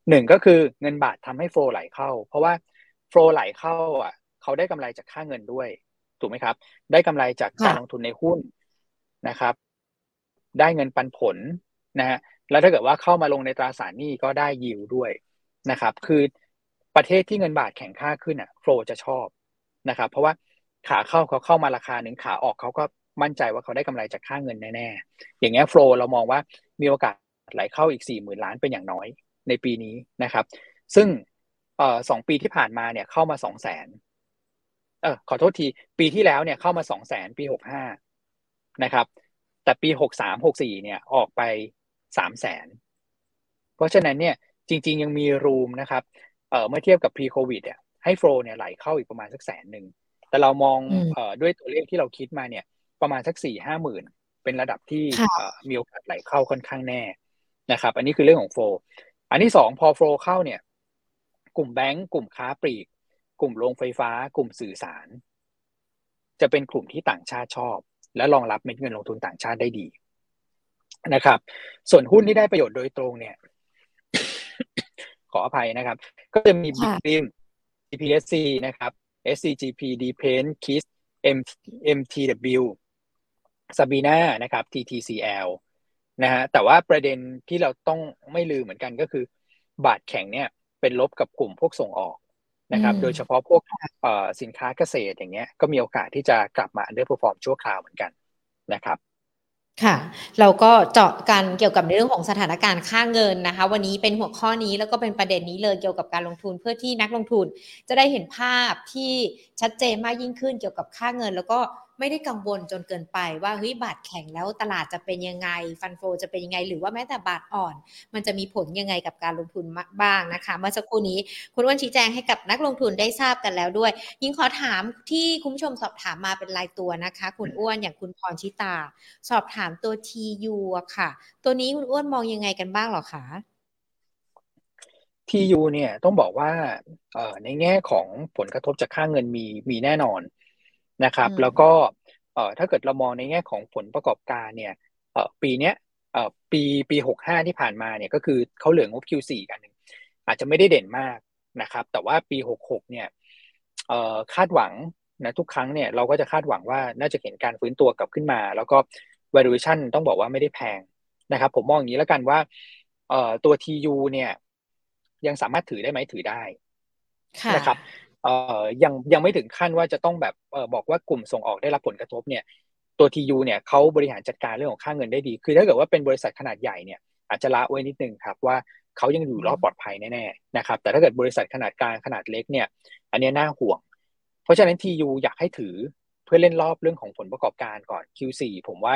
หนึ่งก็คือเงินบาททำให้โฟล์ไหลเข้า เพราะว่า โฟล์ไหลเข้าอะเขาได้กำไรจากค่าเงินด้วย ถูกไหมครับ ได้กำไรจากการลงทุนในหุ้นนะครับ ได้เงินปันผลนะฮะแล้วถ้าเกิดว่าเข้ามาลงในตราสารหนี้ก็ได้ยิวด้วยนะครับ คือประเทศที่เงินบาทแข็งค่าขึ้นอะโฟลจะชอบนะครับ เพราะว่าขาเข้าเขาเข้ามาราคาหนึ่งขาออกเขาก็มั่นใจว่าเขาได้กำไรจากค่าเงินแน่ๆ อย่างเงี้ยโฟลเรามองว่ามีโอกาสไหลเข้าอีกสี่หมื่นล้านเป็นอย่างน้อยในปีนี้นะครับ ซึ่ง เอ่อสองปีที่ผ่านมาเนี่ยเข้ามาสองแสนเออขอโทษที ปีที่แล้วเนี่ยเข้ามาสองแสนปีหกห้านะครับ แต่ปีหกสามหกสี่เนี่ยออกไปสามแสนเพราะฉะนั้นเนี่ยจริง ๆ ยังมีรูมนะครับเอ่อเมื่อเทียบกับ pre covid เนี่ยให้โฟลเนี่ยไหลเข้าอีกประมาณสักแสนหนึ่งแต่เรามองเอ่อด้วยตัวเลขที่เราคิดมาเนี่ย ประมาณสักสี่ห้าหมื่นเป็นระดับที่มีโอกาสไหลเข้าค่อนข้างแน่นะครับ อันนี้คือเรื่องของโฟลอันที่สองพอโฟลเข้าเนี่ย กลุ่มแบงก์กลุ่มค้าปลีก กลุ่มโรงไฟฟ้า กลุ่มสื่อสาร จะเป็นกลุ่มที่ต่างชาติชอบ และรองรับเม็ดเงินลงทุนต่างชาติได้ดีนะครับ ส่วนหุ้นที่ได้ประโยชน์โดยตรงเนี่ย ขออภัยนะครับ ก็จะมี BGRIM GPSC นะครับ SCGP d p e n KISS M MTW Sabina นะครับ TTCL นะฮะแต่ว่าประเด็นที่เราต้องไม่ลืมเหมือนกันก็คือ บาทแข็งเนี่ย เป็นลบกับกลุ่มพวกส่งออกนะครับ โดยเฉพาะพวกสินค้าเกษตรอย่างเงี้ย ก็มีโอกาสที่จะกลับมา underperform ชั่วคราวเหมือนกันนะครับค่ะ เราก็เจาะกันเกี่ยวกับเรื่องของสถานการณ์ค่าเงินนะคะ วันนี้เป็นหัวข้อนี้แล้วก็เป็นประเด็นนี้เลยเกี่ยวกับการลงทุนเพื่อที่นักลงทุน จะได้เห็นภาพที่ชัดเจนมากยิ่งขึ้นเกี่ยวกับค่าเงิน แล้วก็ ไม่ได้กังวลจนเกินไปว่าเฮ้ยบาทแข็งแล้วตลาดจะเป็นยังไง ฟันโฟจะเป็นยังไง หรือว่าแม้แต่บาทอ่อน มันจะมีผลยังไงกับการลงทุนบ้างนะคะ เมื่อสักครู่นี้คุณอ้วนชี้แจงให้กับนักลงทุนได้ทราบกันแล้วด้วย ยิ่งขอถามที่คุณผู้ชมสอบถามมาเป็นรายตัวนะคะ คุณอ้วนอย่างคุณพรชิตา สอบถามตัว TU อะค่ะ ตัวนี้คุณอ้วนมองยังไงกันบ้างหรอคะ TU เนี่ยต้องบอกว่าในแง่ของผลกระทบจากค่าเงินมีมีแน่นอน นะครับ แล้วก็ถ้าเกิดเรามองในแง่ของผลประกอบการเนี่ยปีเนี้ยปีปีหกห้าที่ผ่านมาเนี่ยก็คือเขาเหลืองบ Q4 กันหนึ่งอาจจะไม่ได้เด่นมากนะครับ แต่ว่าปีหกหกเนี่ยคาดหวังนะทุกครั้งเนี่ยเราก็จะคาดหวังว่าน่าจะเห็นการฟื้นตัวกลับขึ้นมา แล้วก็ valuation ต้องบอกว่าไม่ได้แพงนะครับ ผมมองอย่างนี้แล้วกันว่าตัว TU เนี่ยยังสามารถถือได้ไหมถือได้นะครับ เอ่อยังยังไม่ถึงขั้นว่าจะต้องแบบเอ่อบอกว่ากลุ่มส่งออกได้รับผลกระทบเนี่ยตัว TU เนี่ยเขาบริหารจัดการเรื่องของค่าเงินได้ดี คือถ้าเกิดว่าเป็นบริษัทขนาดใหญ่เนี่ยอาจจะละไว้นิดนึงครับว่าเขายังอยู่รอดปลอดภัยแน่ๆนะครับแต่ถ้าเกิดบริษัทขนาดกลางขนาดเล็กเนี่ยอันนี้น่าห่วง เพราะฉะนั้น TU อยากให้ถือเพื่อเล่นรอบเรื่องของผลประกอบการก่อน Q4 ผมว่า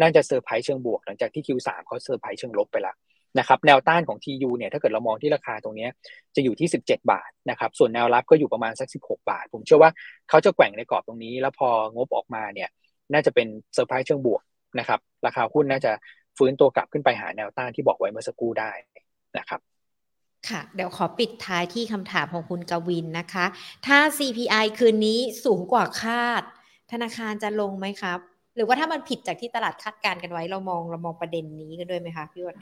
น่าจะเซอร์ไพรส์เชิงบวก หลังจากที่ Q3 เขาเซอร์ไพรส์เชิงลบไปละ นะครับแนวต้านของ TU เนี่ยถ้าเกิดเรามองที่ราคาตรงนี้จะอยู่ที่ 17 บาทนะครับส่วนแนวรับก็อยู่ประมาณสัก 16 บาท ผมเชื่อว่าเขาจะแกว่งในกรอบตรงนี้ แล้วพองบออกมาเนี่ยน่าจะเป็นเซอร์ไพรส์เชิงบวกนะครับราคาหุ้นน่าจะฟื้นตัวกลับขึ้นไปหาแนวต้านที่บอกไว้เมื่อสักครู่ได้นะครับค่ะ เดี๋ยวขอปิดท้ายที่คำถามของคุณกวินนะคะ ถ้า CPI คืนนี้สูงกว่าคาด ธนาคารจะลงไหมครับ หรือว่าถ้ามันผิดจากที่ตลาดคาดการณ์กันไว้เรามองเรามองประเด็นนี้กันด้วยไหมคะพี่วัน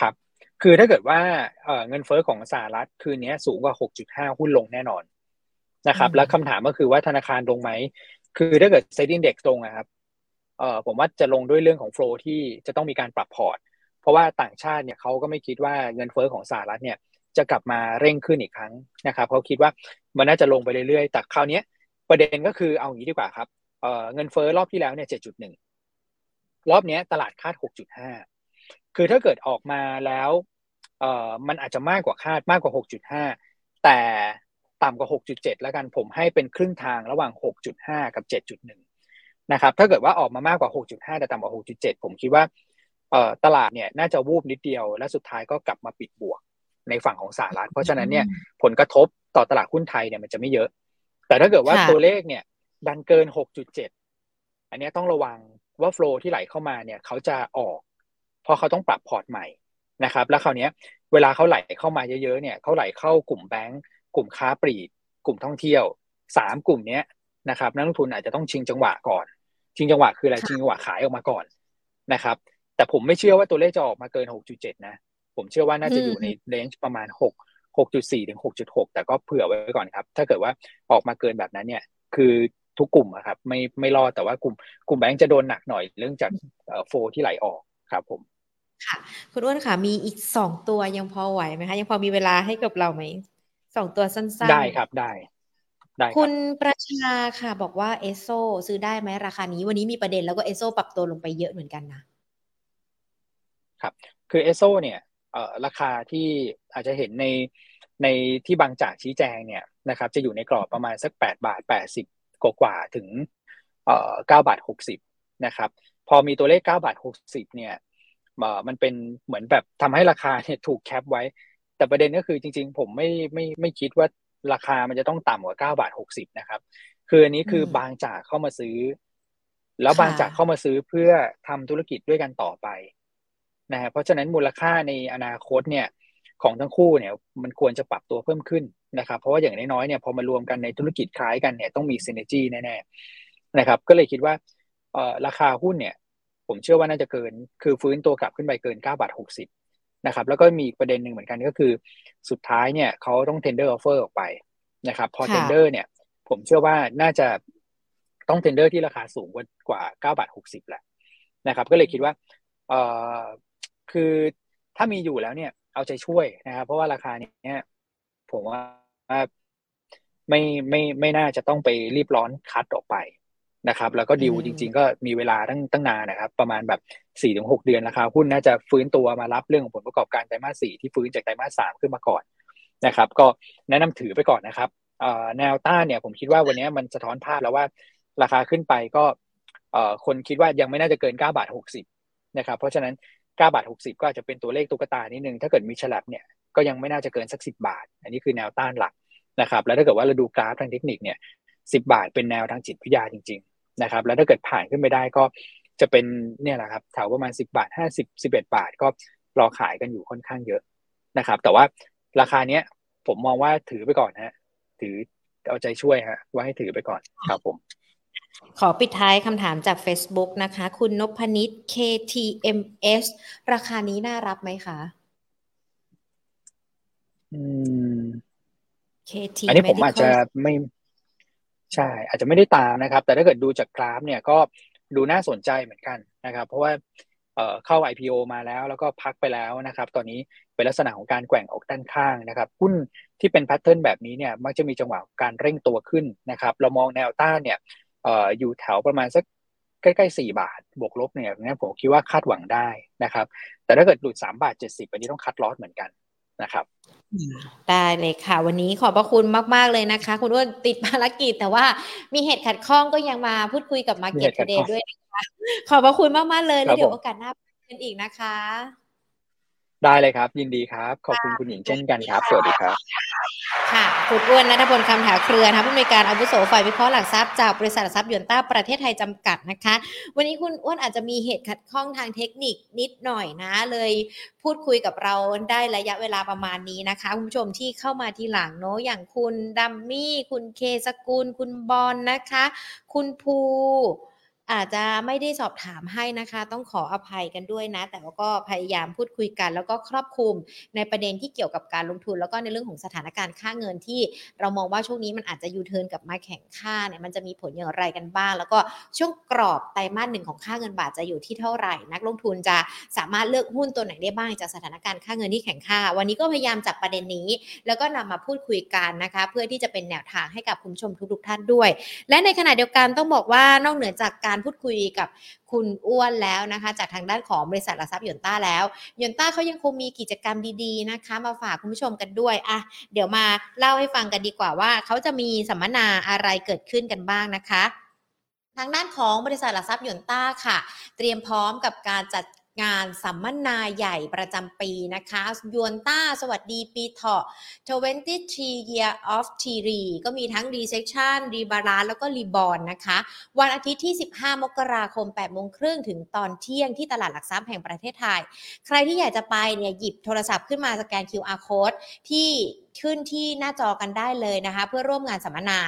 ครับ คือถ้าเกิดว่าเงินเฟ้อของสหรัฐคืนนี้สูงกว่า 6.5 หุ้นลงแน่นอนนะครับ แล้วคำถามก็คือว่าธนาคารลงไหม คือถ้าเกิด sentiment ตรงนะครับเอ่อผมว่าจะลงด้วยเรื่องของ flow ที่จะต้องมีการปรับพอร์ต เพราะว่าต่างชาติเนี่ยเขาก็ไม่คิดว่าเงินเฟ้อของสหรัฐเนี่ยจะกลับมาเร่งขึ้นอีกครั้งนะครับเขาคิดว่ามันน่าจะลงไปเรื่อยๆ แต่คราวนี้ประเด็นก็คือเอาอย่างนี้ดีกว่าครับเอ่อเงินเฟ้อรอบที่แล้วเนี่ย 7.1 รอบนี้ตลาดคาด 6.5 คือถ้าเกิดออกมาแล้วเอ่อมันอาจจะมากกว่าคาดมากกว่า 6.5 แต่ต่ำกว่า 6.7 แล้วกันผมให้เป็นครึ่งทางระหว่าง 6.5 กับ 7.1 นะครับ ถ้าเกิดว่าออกมามากกว่า 6.5 แต่ต่ำกว่า 6.7 ผมคิดว่าเอ่อตลาดเนี่ยน่าจะวูบนิดเดียว และสุดท้ายก็กลับมาปิดบวกในฝั่งของสหรัฐ เพราะฉะนั้นเนี่ยผลกระทบต่อตลาดหุ้นไทยเนี่ยมันจะไม่เยอะ แต่ถ้าเกิดว่าตัวเลขเนี่ยดันเกิน 6.7 อันนี้ต้องระวังว่าโฟล์ที่ไหลเข้ามาเนี่ยเขาจะออก เพราะเขาต้องปรับพอร์ตใหม่นะครับ แล้วคราวนี้เวลาเขาไหลเข้ามาเยอะๆเนี่ยเขาไหลเข้ากลุ่มแบงก์กลุ่มค้าปลีกกลุ่มท่องเที่ยวสามกลุ่มเนี้ยนะครับนักลงทุนอาจจะต้องชิงจังหวะก่อน ชิงจังหวะคืออะไรชิงจังหวะขายออกมาก่อนนะครับ แต่ผมไม่เชื่อว่าตัวเลขจะออกมาเกิน 6.7 นะ ผมเชื่อว่าน่าจะอยู่ในเรนจ์ประมาณ 6 6.4 ถึง 6.6 แต่ก็เผื่อไว้ก่อนครับ ถ้าเกิดว่าออกมาเกินแบบนั้นเนี่ย คือทุกกลุ่มครับ ไม่ไม่รอดแต่ว่ากลุ่มกลุ่มแบงก์จะโดนหนักหน่อยเรื่องจาก flow ที่ไหลออกครับผม ค่ะ คุณอ้วนค่ะ มีอีกสองตัวยังพอไหวไหมคะ ยังพอมีเวลาให้กับเราไหมสองตัวสั้นๆ ได้ครับได้ได้คุณประชาค่ะ บอกว่าเอสโซซื้อได้ไหมราคานี้ วันนี้มีประเด็นแล้วก็เอสโซปรับตัวลงไปเยอะเหมือนกันนะครับ คือเอสโซเนี่ยเอ่อราคาที่อาจจะเห็นในในที่บางจากชี้แจงเนี่ยนะครับ จะอยู่ในกรอบประมาณสักแปดบาทแปดสิบกว่าถึงเอ่อเก้าบาทหกสิบนะครับ พอมีตัวเลขเก้าบาทหกสิบเนี่ย มันเป็นเหมือนแบบทำให้ราคาเนี่ยถูกแคปไว้ แต่ประเด็นก็คือจริง ๆ ผมไม่ไม่ไม่คิดว่าราคามันจะต้องต่ำกว่าเก้าบาทหกสิบนะครับ คืออันนี้คือบางจากเข้ามาซื้อ แล้วบางจากเข้ามาซื้อเพื่อทำธุรกิจด้วยกันต่อไปนะฮะเพราะฉะนั้นมูลค่าในอนาคตเนี่ยของทั้งคู่เนี่ยมันควรจะปรับตัวเพิ่มขึ้นนะครับ เพราะว่าอย่างน้อยๆเนี่ยพอมารวมกันในธุรกิจคล้ายกันเนี่ยต้องมีซีเนจีแน่ๆนะครับ ก็เลยคิดว่าเอ่อราคาหุ้นเนี่ย ผมเชื่อว่าน่าจะเกิน คือฟื้นตัวกลับขึ้นไปเกิน9บาท60นะครับ แล้วก็มีประเด็นหนึ่งเหมือนกันก็คือ สุดท้ายเนี่ยเขาต้อง tender offer ออกไปนะครับ พอ tender เนี่ย ผมเชื่อว่าน่าจะต้อง tender ที่ราคาสูงกว่ากว่า9บาท60แหละนะครับ ก็เลยคิดว่าเอ่อคือถ้ามีอยู่แล้วเนี่ย เอาใจช่วยนะครับ เพราะว่าราคาเนี้ยผมว่าไม่ไม่ไม่น่าจะต้องไปรีบร้อนคัดออกไป นะครับ แล้วก็ดิวจริง ๆ ก็มีเวลาตั้งตั้งนานนะครับ ประมาณแบบสี่ถึงหกเดือนราคาหุ้นน่าจะฟื้นตัวมารับเรื่องของผลประกอบการไตรมาสสี่ที่ฟื้นจากไตรมาสสามขึ้นมาก่อนนะครับ ก็แนะนำถือไปก่อนนะครับแนวต้านเนี่ยผมคิดว่าวันนี้มันสะท้อนภาพแล้วว่าราคาขึ้นไปก็คนคิดว่ายังไม่น่าจะเกิน 9 บาท 60 นะครับ เพราะฉะนั้น 9 บาท 60 ก็อาจจะเป็นตัวเลขตุ๊กตานิดนึง ถ้าเกิดมีฉลับเนี่ยก็ยังไม่น่าจะเกินสัก 10 บาท อันนี้คือแนวต้านหลักนะครับ แล้วถ้าเกิดว่าเราดูกราฟทางเทคนิคเนี่ย 10 บาทเป็นแนวทางจิตวิทยาจริง นะครับ แล้วถ้าเกิดผ่านขึ้นไปได้ก็จะเป็นเนี่ยแหละครับแถวประมาณ 10 บาท 50 11 บาท ก็รอขายกันอยู่ค่อนข้างเยอะนะครับ แต่ว่าราคาเนี้ยผมมองว่าถือไปก่อนฮะ ถือเอาใจช่วยฮะว่าให้ถือไปก่อนครับผม ขอปิดท้ายคำถามจาก Facebook นะคะ คุณนพนิษ KTMS ราคานี้น่ารับไหมคะอืม KT อันนี้ผมอาจจะไม่ ใช่ อาจจะไม่ได้ตามนะครับ แต่ถ้าเกิดดูจากกราฟเนี่ยก็ดูน่าสนใจเหมือนกันนะครับ เพราะว่าเเข้า IPO มาแล้วแล้วก็พักไปแล้วนะครับ ตอนนี้เป็นลักษณะของการแกว่งออกด้านข้างนะครับหุ้นที่เป็นแพทเทิร์นแบบนี้เนี่ยมักจะมีจังหวะการเร่งตัวขึ้นนะครับ เรามองแนวต้านเนี่ยอออยู่แถวประมาณสักใกล้ๆสี่บาท บวกลบเนี่ยผมคิดว่าคาดหวังได้นะครับ แต่ถ้าเกิดหลุดสามบาทเจ็ดสิบอันนี้ต้องคัดลอสเหมือนกัน นะครับได้เลยค่ะ วันนี้ขอบพระคุณมาก ๆ เลยนะคะ คุณอ้วนติดภารกิจ แต่ว่ามีเหตุขัดข้องก็ยังมาพูดคุยกับ Market Today ด้วยนะคะขอบพระคุณมาก ๆ เลยแล้วเดี๋ยวโอกาสหน้ากันอีกนะคะ ได้เลยครับ ยินดีครับ ขอบคุณคุณหญิงเช่นกันครับ สวัสดีครับ ค่ะคุณอ้วนนัทพลคำถาเครือนะคะผู้อำนวยการอาวุโสฝ่ายวิเคราะห์หลักทรัพย์จากบริษัทหลักทรัพย์ยนต้าประเทศไทยจำกัดนะคะ วันนี้คุณอ้วนอาจจะมีเหตุขัดข้องทางเทคนิคนิดหน่อยนะ เลยพูดคุยกับเราได้ระยะเวลาประมาณนี้นะคะคุณผู้ชมที่เข้ามาทีหลังเนาะอย่างคุณดัมมี่ คุณเคสกุล คุณบอลนะคะ คุณภู อาจจะไม่ได้สอบถามให้นะคะ ต้องขออภัยกันด้วยนะ แต่ว่าก็พยายามพูดคุยกัน แล้วก็ครอบคลุมในประเด็นที่เกี่ยวกับการลงทุน แล้วก็ในเรื่องของสถานการณ์ค่าเงินที่เรามองว่าช่วงนี้มันอาจจะยูเทิร์นกับมาแข่งค่าเนี่ยมันจะมีผลอย่างไรกันบ้าง แล้วก็ช่วงกรอบไตรมาสหนึ่งของค่าเงินบาทจะอยู่ที่เท่าไหร่ นักลงทุนจะสามารถเลือกหุ้นตัวไหนได้บ้างจากสถานการณ์ค่าเงินที่แข่งค่า วันนี้ก็พยายามจับประเด็นนี้ แล้วก็นำมาพูดคุยกันนะคะ เพื่อที่จะเป็นแนวทางให้กับคุณชมทุกๆท่านด้วย และในขณะเดียวกันต้องบอกว่านอกเหนือจากการการพูดคุยกับคุณอ้วนแล้วนะคะ จากทางด้านของบริษัทหลักทรัพย์ยนต้าแล้วยนต้าเขายังคงมีกิจกรรมดีๆนะคะ มาฝากคุณผู้ชมกันด้วยอะเดี๋ยวมาเล่าให้ฟังกันดีกว่าว่าเขาจะมีสัมมนาอะไรเกิดขึ้นกันบ้างนะคะทางด้านของบริษัทหลักทรัพย์ยนต้าค่ะ เตรียมพร้อมกับการจัด งานสัมมนาใหญ่ประจำปีนะคะยวนต้าสวัสดีปีเถาะ23 Year of t r ก็มีทั้ง Resection Rebalance แล้วก็ Reborn นะคะ วันอาทิตย์ที่ 15 มกราคม8โมงครึ่งถึงตอนเที่ยงที่ตลาดหลักทรัพย์แห่งประเทศไทย ใครที่อยากจะไปเนี่ยหยิบโทรศัพท์ขึ้นมาสแกน QR code ที่ ขึ้นที่หน้าจอกันได้เลยนะคะ เพื่อร่วมงานสัมมนา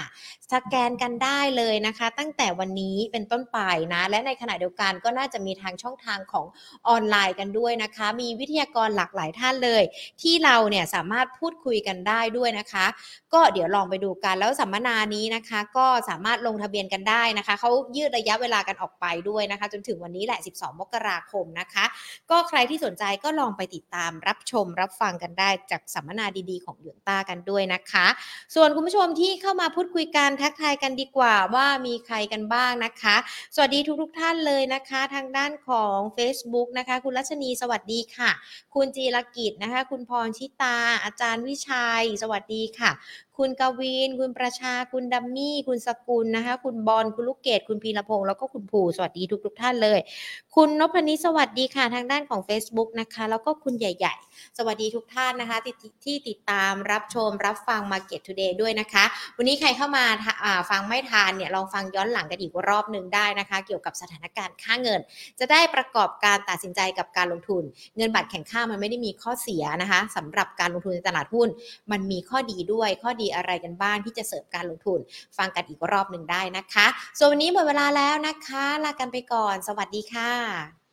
สแกนกันได้เลยนะคะ ตั้งแต่วันนี้เป็นต้นไปนะ และในขณะเดียวกันก็น่าจะมีทางช่องทางของออนไลน์กันด้วยนะคะ มีวิทยากรหลากหลายท่านเลย ที่เราเนี่ยสามารถพูดคุยกันได้ด้วยนะคะ ก็เดี๋ยวลองไปดูกันแล้วสัมมนานี้นะคะ ก็สามารถลงทะเบียนกันได้นะคะเขายืดระยะเวลากันออกไปด้วยนะคะ จนถึงวันนี้แหละ 12 มกราคมนะคะ ก็ใครที่สนใจก็ลองไปติดตามรับชมรับฟังกันได้จากสัมมนาดีๆ ของหยวนต้ากันด้วยนะคะ ส่วนคุณผู้ชมที่เข้ามาพูดคุยกันทักทายกันดีกว่าว่ามีใครกันบ้างนะคะ สวัสดีทุกๆทท่านเลยนะคะ ทางด้านของ Facebook นะคะ คุณรัชนีสวัสดีค่ะ คุณจีรกิจนะคะ คุณพรชิตา อาจารย์วิชัย สวัสดีค่ะ คุณกวินคุณประชา คุณดัมมี่ คุณสกุลนะคะ คุณบอล คุณลูกเกด คุณพีรพงศ์แล้วก็คุณผูสวัสดีทุกทุกท่านเลย คุณนพนิสวัสดีค่ะทางด้านของ Facebook นะคะ แล้วก็คุณใหญ่ ๆ สวัสดีทุกท่านนะคะที่ที่ติดตามรับชมรับฟัง Market Today ด้วยนะคะ วันนี้ใครเข้ามาฟังไม่ทานเนี่ยลองฟังย้อนหลังกันอีกรอบหนึ่งได้นะคะ เกี่ยวกับสถานการณ์ค่าเงิน จะได้ประกอบการตัดสินใจกับการลงทุน เงินบาทแข็งค่ามันไม่ได้มีข้อเสียนะคะสำหรับการลงทุนในตลาดหุ้น มันมีข้อดีด้วยข้อดีอะไรกันบ้างที่จะเสริมการลงทุน ฟังกันอีกรอบหนึ่งได้นะคะ ส่วนวันนี้หมดเวลาแล้วนะคะ ลากันไปก่อน สวัสดีค่ะ